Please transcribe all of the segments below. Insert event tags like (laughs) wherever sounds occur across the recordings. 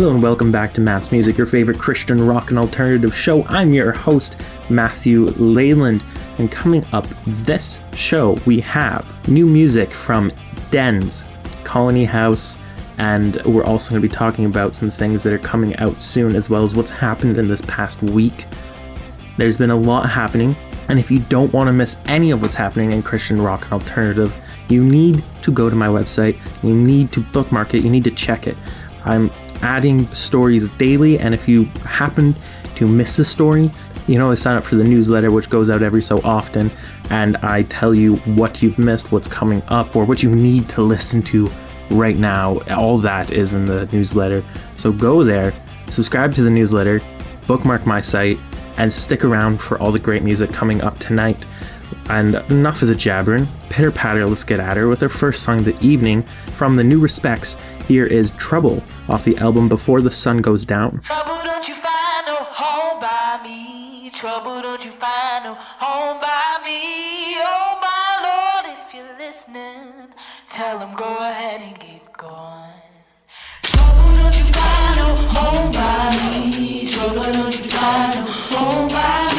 Hello and welcome back to Matt's Music, your favorite Christian rock and alternative show. I'm your host, Matthew Leyland. And coming up this show, we have new music from Dens, Colony House, and we're also going to be talking about some things that are coming out soon, as well as what's happened in this past week. There's been a lot happening, and if you don't want to miss any of what's happening in Christian rock and alternative, you need to go to my website. You need to bookmark it. You need to check it. I'm adding stories daily, and if you happen to miss a story, you know, sign up for the newsletter, which goes out every so often, and I tell you what you've missed, what's coming up, or what you need to listen to right now. All that is in the newsletter. So go there, subscribe to the newsletter, bookmark my site, and stick around for all the great music coming up tonight. And enough of the jabbering. Pitter patter, let's get at her with our first song of the evening from the new respects. Here is Trouble off the album Before the Sun Goes Down. Trouble don't you find no home by me. Trouble don't you find no home by me. Oh my Lord, if you're listening, tell him go ahead and get going. Trouble don't you find no home by me. Trouble don't you find no home by me.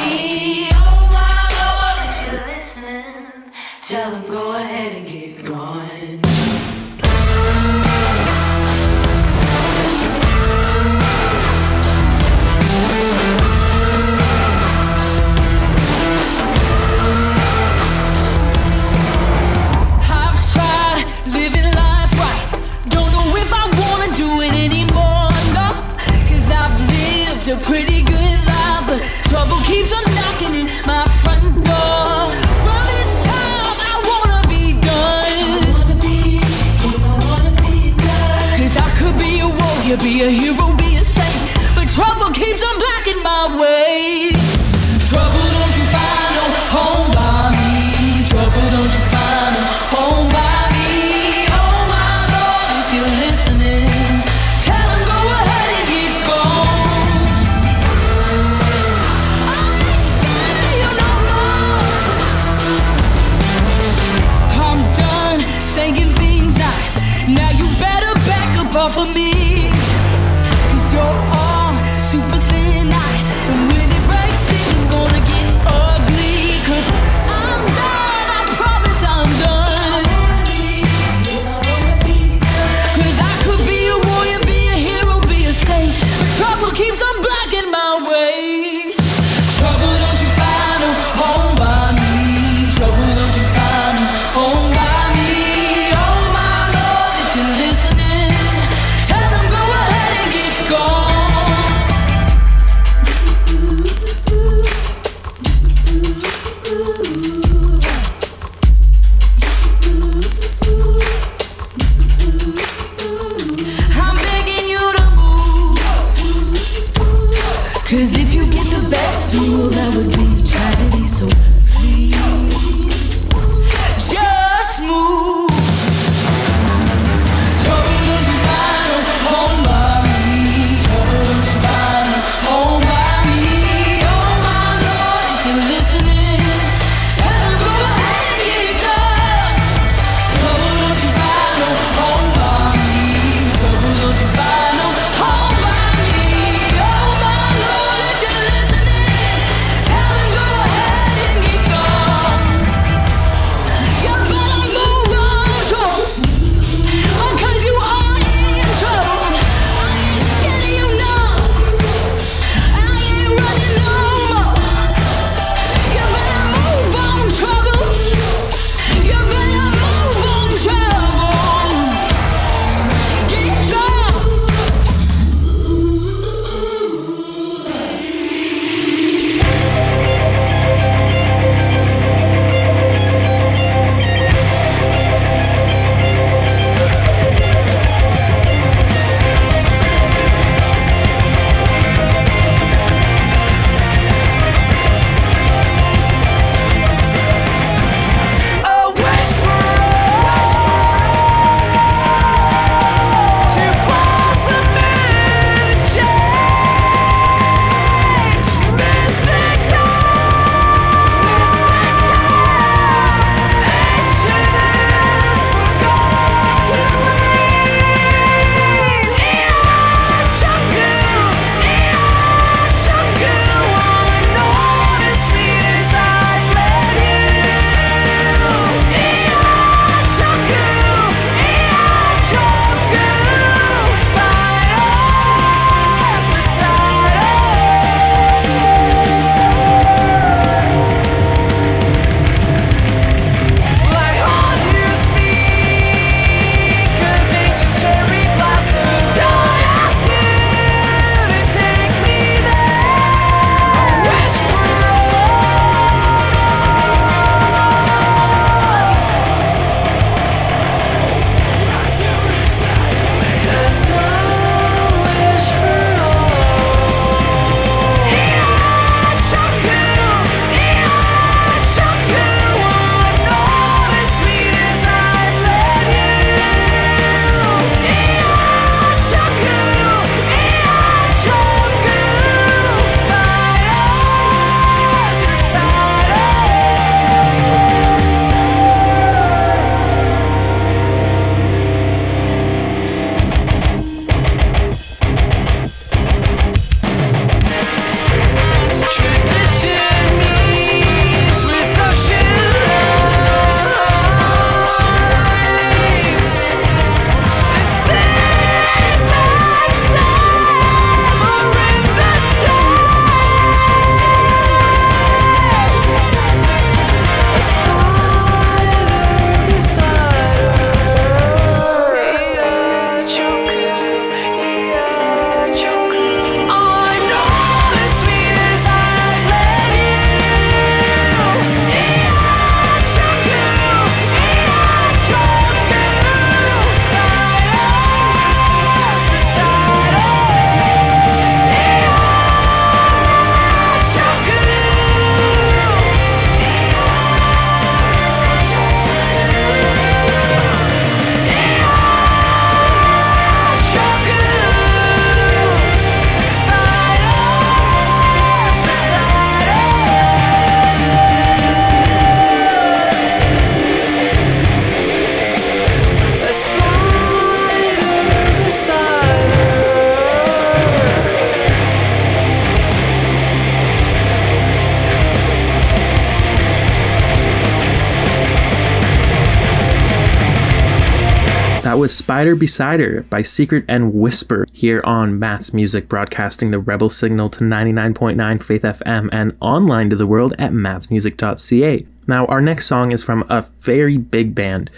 Was Spider Besider by Secret and Whisper here on Matt's Music, broadcasting the Rebel signal to 99.9 Faith FM and online to the world at mattsmusic.ca. Now, our next song is from a very big band.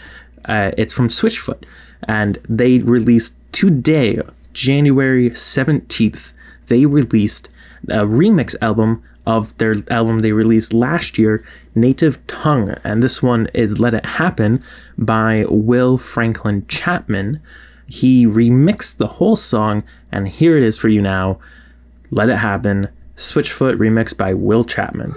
Uh, it's from Switchfoot, and they released today, January 17th, they released a remix album of their album they released last year, Native Tongue. And this one is Let It Happen by Will Franklin Chapman. He remixed the whole song, and here it is for you now Let It Happen, Switchfoot remixed by Will Chapman.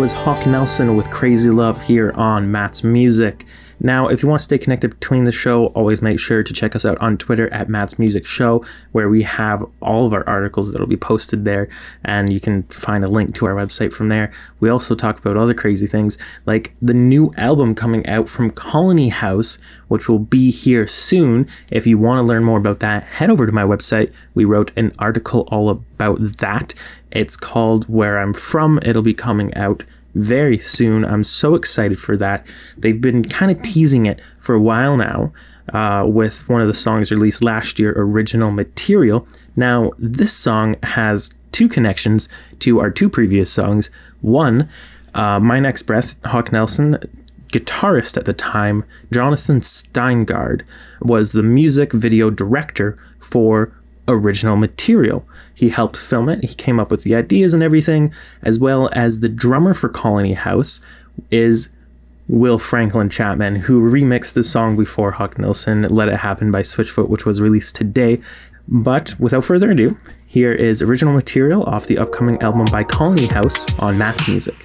Was Hawk Nelson with Crazy Love here on Matt's Music. Now, if you want to stay connected between the show, always make sure to check us out on Twitter at Matt's Music Show, where we have all of our articles that'll be posted there, and you can find a link to our website from there. We also talk about other crazy things, like the new album coming out from Colony House, which will be here soon. If you want to learn more about that, head over to my website. We wrote an article all about that. It's called Where I'm From. It'll be coming out very soon. I'm so excited for that. They've been kind of teasing it for a while now uh, with one of the songs released last year, Original Material. Now, this song has two connections to our two previous songs. One, uh, My Next Breath, Hawk Nelson, guitarist at the time, Jonathan Steingard, was the music video director for original material. He helped film it, he came up with the ideas and everything, as well as the drummer for Colony House is Will Franklin Chapman, who remixed the song before Hawk Nelson Let It Happen by Switchfoot, which was released today. But without further ado, here is original material off the upcoming album by Colony House on Matt's Music.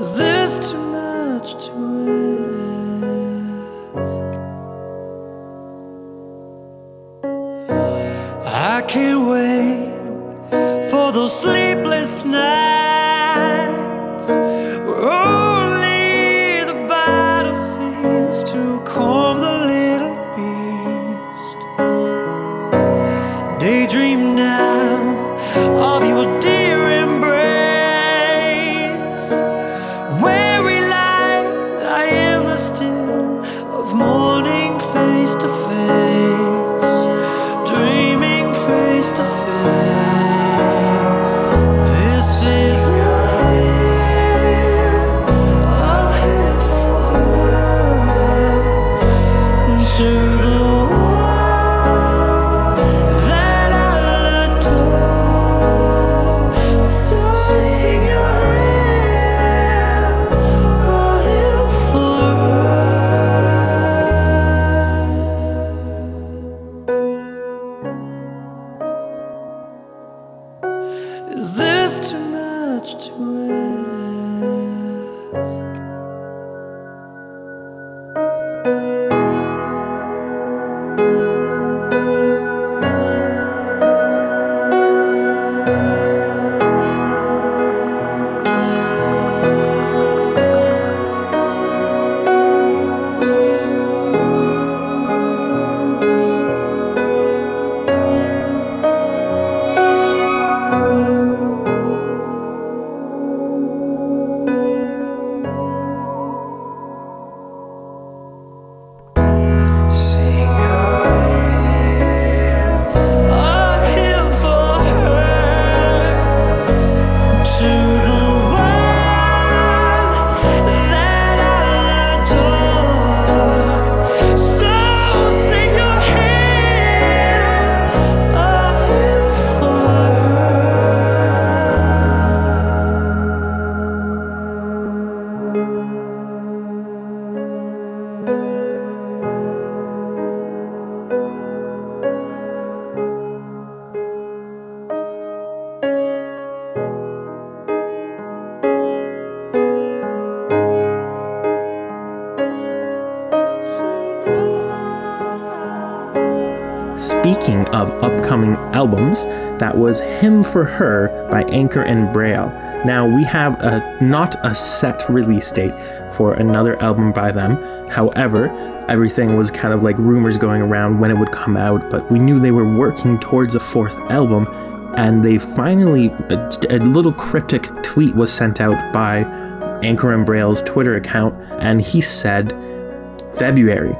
Is this too much to that was Hymn for Her by Anchor and Braille. Now, we have a, not a set release date for another album by them. However, everything was kind of like rumors going around when it would come out, but we knew they were working towards a fourth album, and they finally, a, a little cryptic tweet was sent out by Anchor and Braille's Twitter account, and he said, February.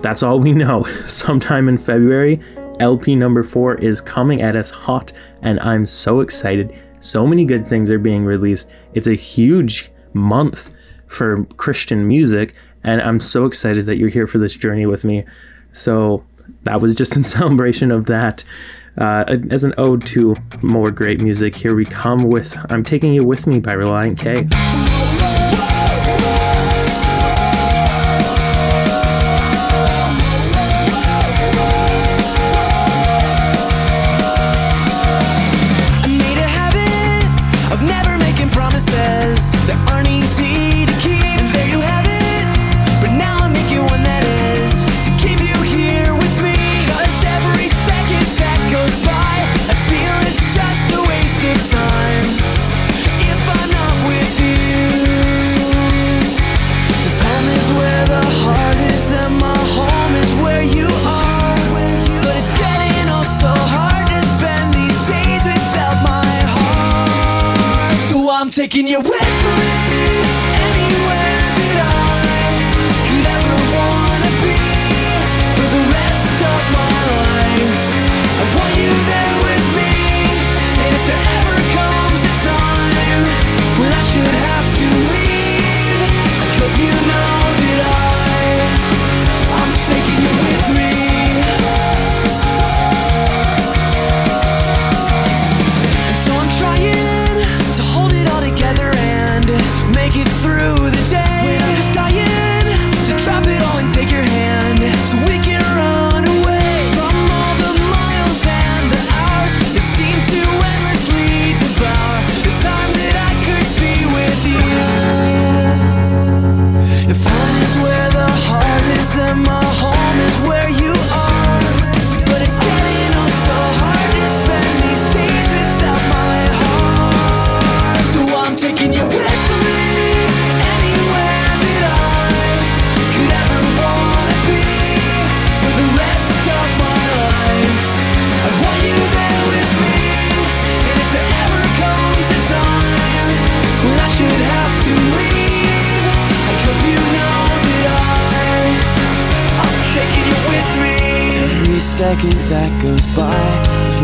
That's all we know. (laughs) Sometime in February, LP number four is coming at us hot, and I'm so excited. So many good things are being released. It's a huge month for Christian music, and I'm so excited that you're here for this journey with me. So that was just (laughs) in celebration of that. Uh, as an ode to more great music, here we come with I'm Taking You With Me by Relient K. kicking your way.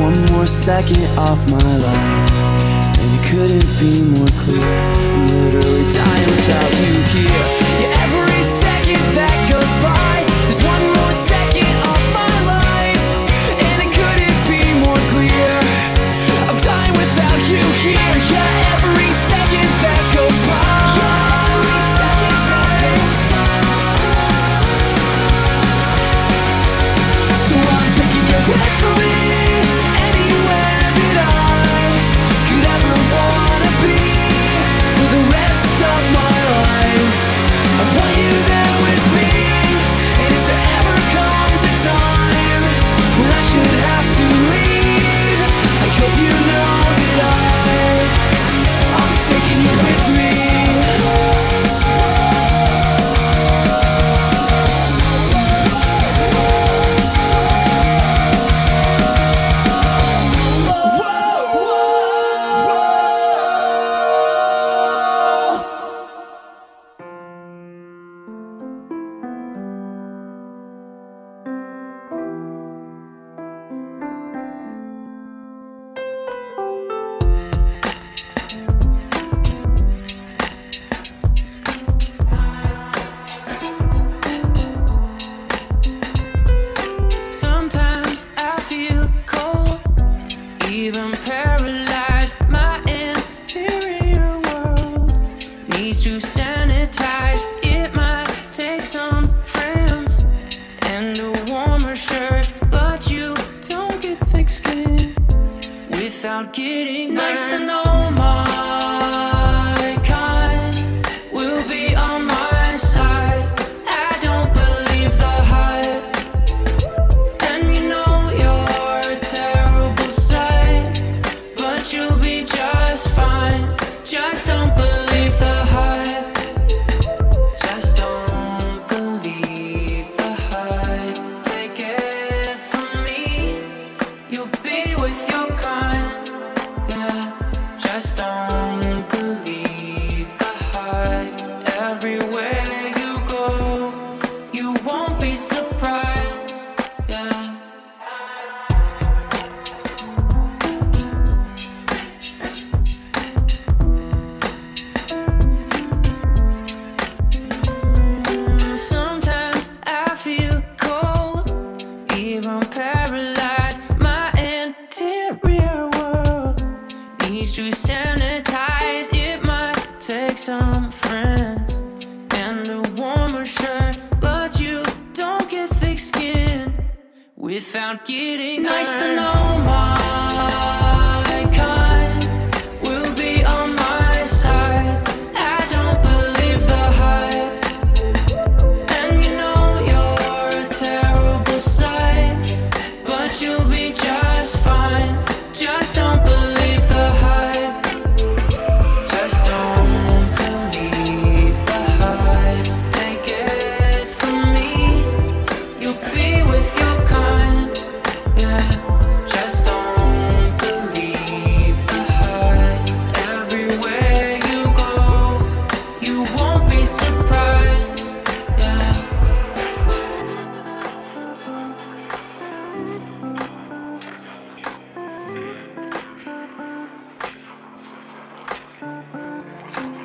one more second off my life. And it couldn't be more clear. I'm literally dying without you here. Hope you.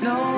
No.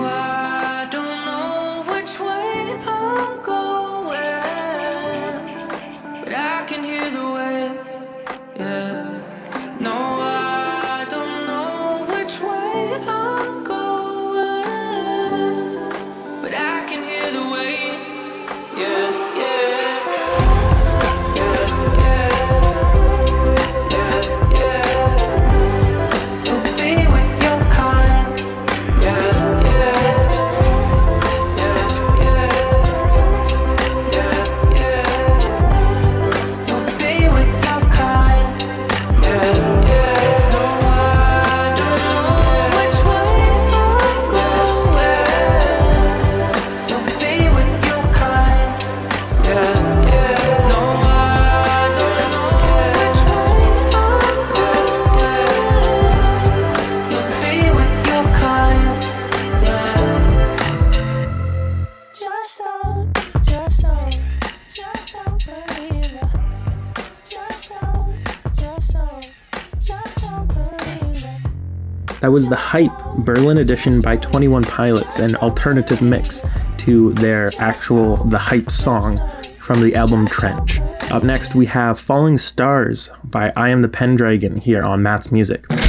was The Hype Berlin Edition by 21 Pilots, an alternative mix to their actual The Hype song from the album Trench. Up next, we have Falling Stars by I Am the Pendragon here on Matt's Music. God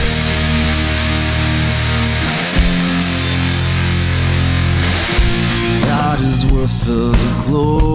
is worth the glory.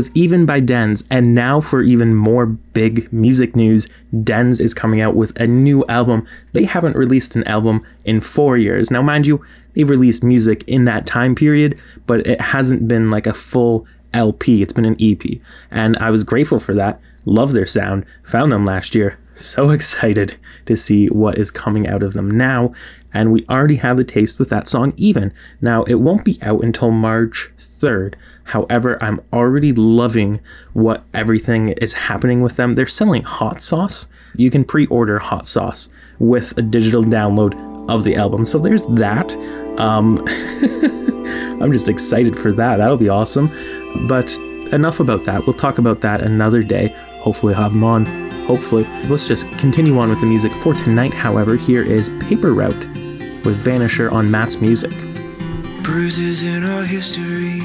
Was Even by Dens. And now for even more big music news, Dens is coming out with a new album. They haven't released an album in four years. Now, mind you, they've released music in that time period, but it hasn't been like a full LP. It's been an EP. And I was grateful for that. Love their sound. Found them last year. So (laughs) excited to see what is coming out of them now. And we already have the taste with that song, Even. Now, it won't be out until March 3rd. However, I'm already loving what everything is happening with them. They're selling hot sauce. You can pre order hot sauce with a digital download of the album. So there's that. Um, (laughs) I'm just excited for that. That'll be awesome. But enough about that. We'll talk about that another day. Hopefully, I'll have them on. Hopefully. Let's just continue on with the music for tonight. However, here is Paper Route with Vanisher on Matt's Music. bruises in our history,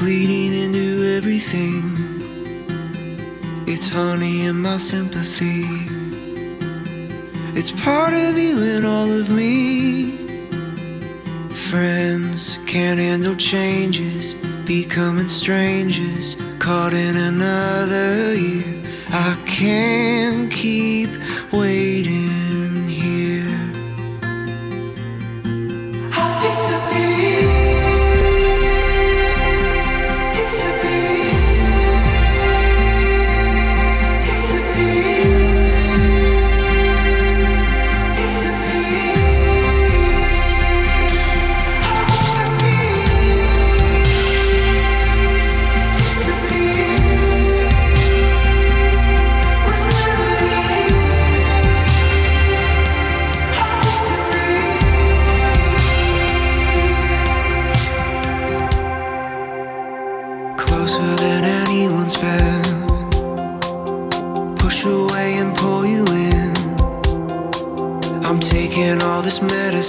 bleeding into everything. It's honey in my sympathy. It's part of you and all of me. Friends can't handle changes, becoming strangers, caught in another year. I can't keep waiting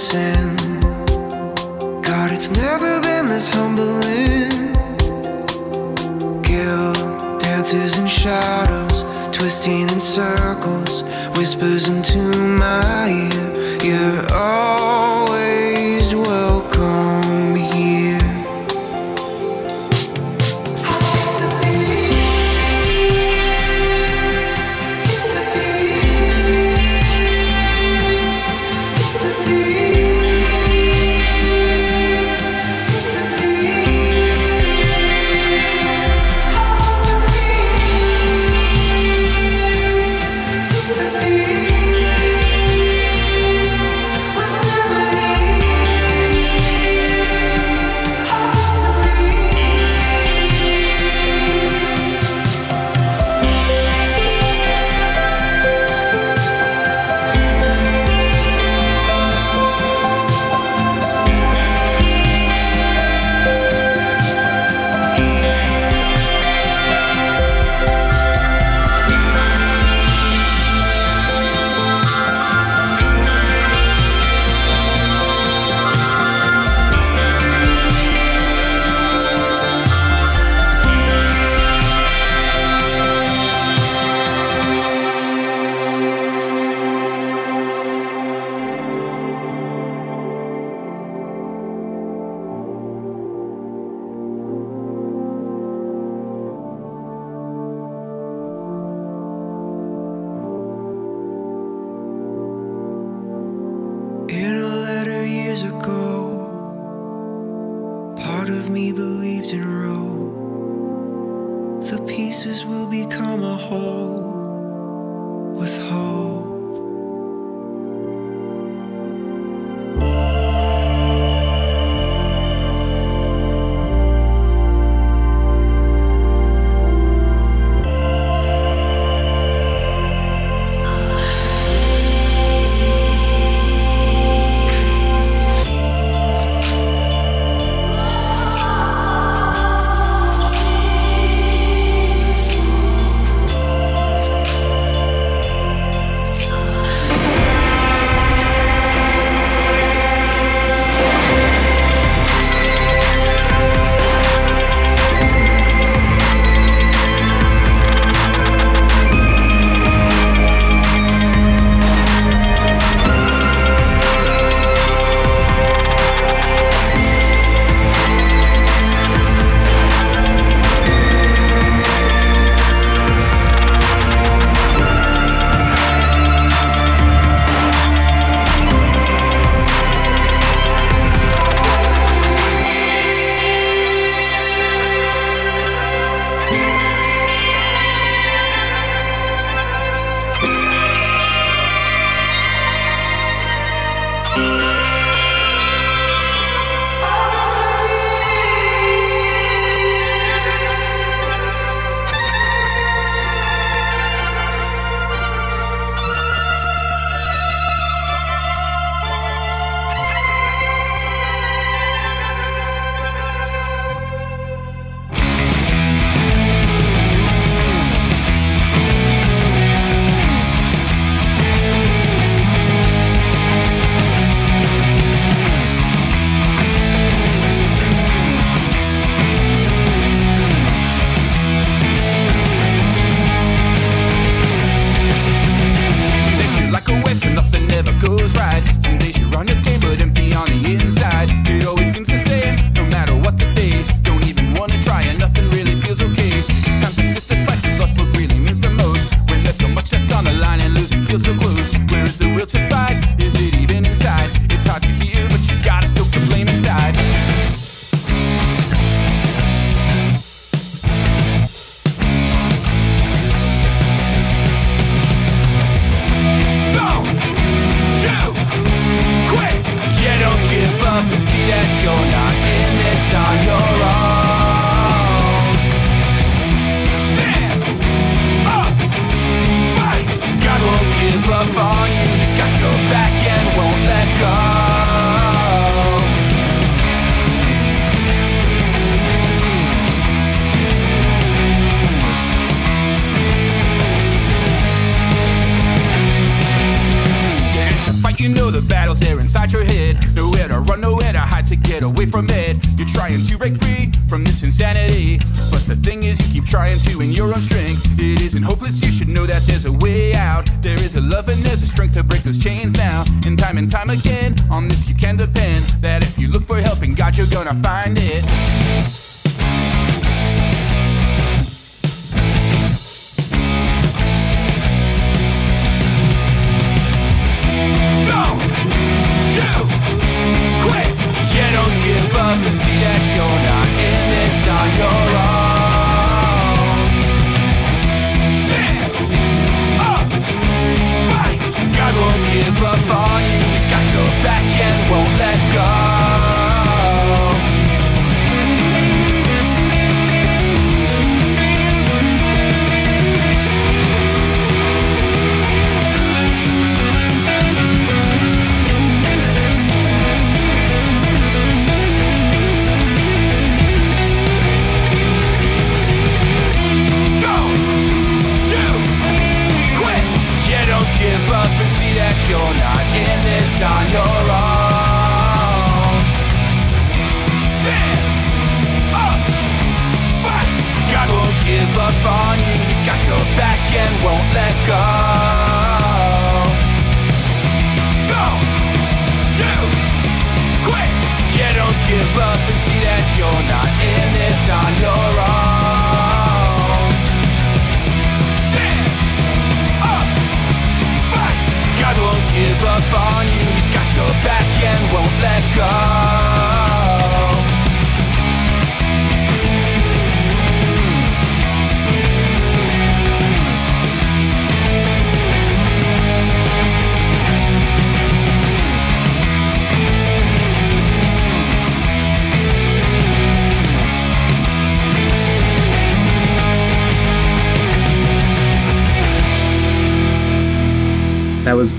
medicine. God, it's never been this humbling. Guilt dances in shadows, twisting in circles, whispers into my ear. You're always time and time again, on this you can depend. That if you look for help in God, you're gonna find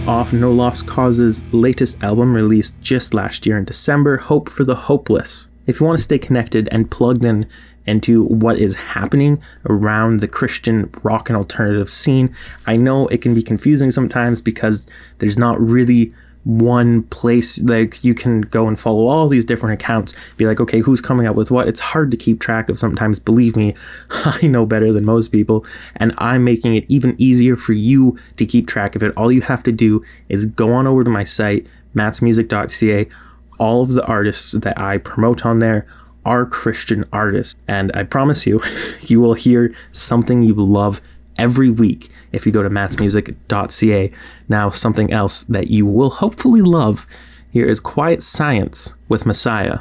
off No Lost Cause's latest album released just last year in December, Hope for the Hopeless. If you want to stay connected and plugged in into what is happening around the Christian rock and alternative scene, I know it can be confusing sometimes because there's not really one place like you can go and follow all these different accounts be like okay who's coming up with what? It's hard to keep track of sometimes believe me (laughs) i know better than most people and i'm making it even easier for you to keep track of it. All you have to do is go on over to my site mattsmusic.ca all of the artists that i promote on there are christian artists and i promise you (laughs) you will hear something you love every week if you go to mattsmusic.ca. Now, something else that you will hopefully love here is Quiet Science with Messiah.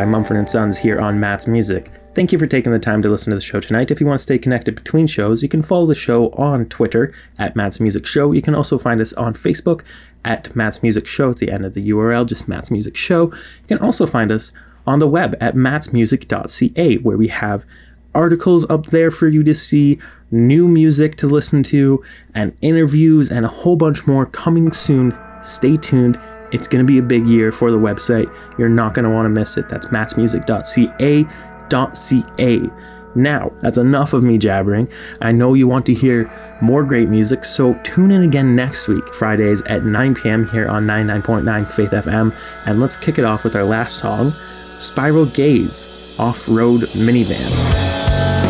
By Mumford & Sons here on Matt's Music. Thank you for taking the time to listen to the show tonight. If you want to stay connected between shows, you can follow the show on Twitter at Matt's Music Show. You can also find us on Facebook at Matt's Music Show at the end of the URL, just Matt's Music Show. You can also find us on the web at mattsmusic.ca, where we have articles up there for you to see, new music to listen to, and interviews, and a whole bunch more coming soon. Stay tuned. It's going to be a big year for the website. You're not going to want to miss it. That's mattsmusic.ca.ca. Now, that's enough of me jabbering. I know you want to hear more great music, so tune in again next week, Fridays at 9 p.m. here on 99.9 Faith FM, and let's kick it off with our last song, Spiral Gaze, Off Road Minivan.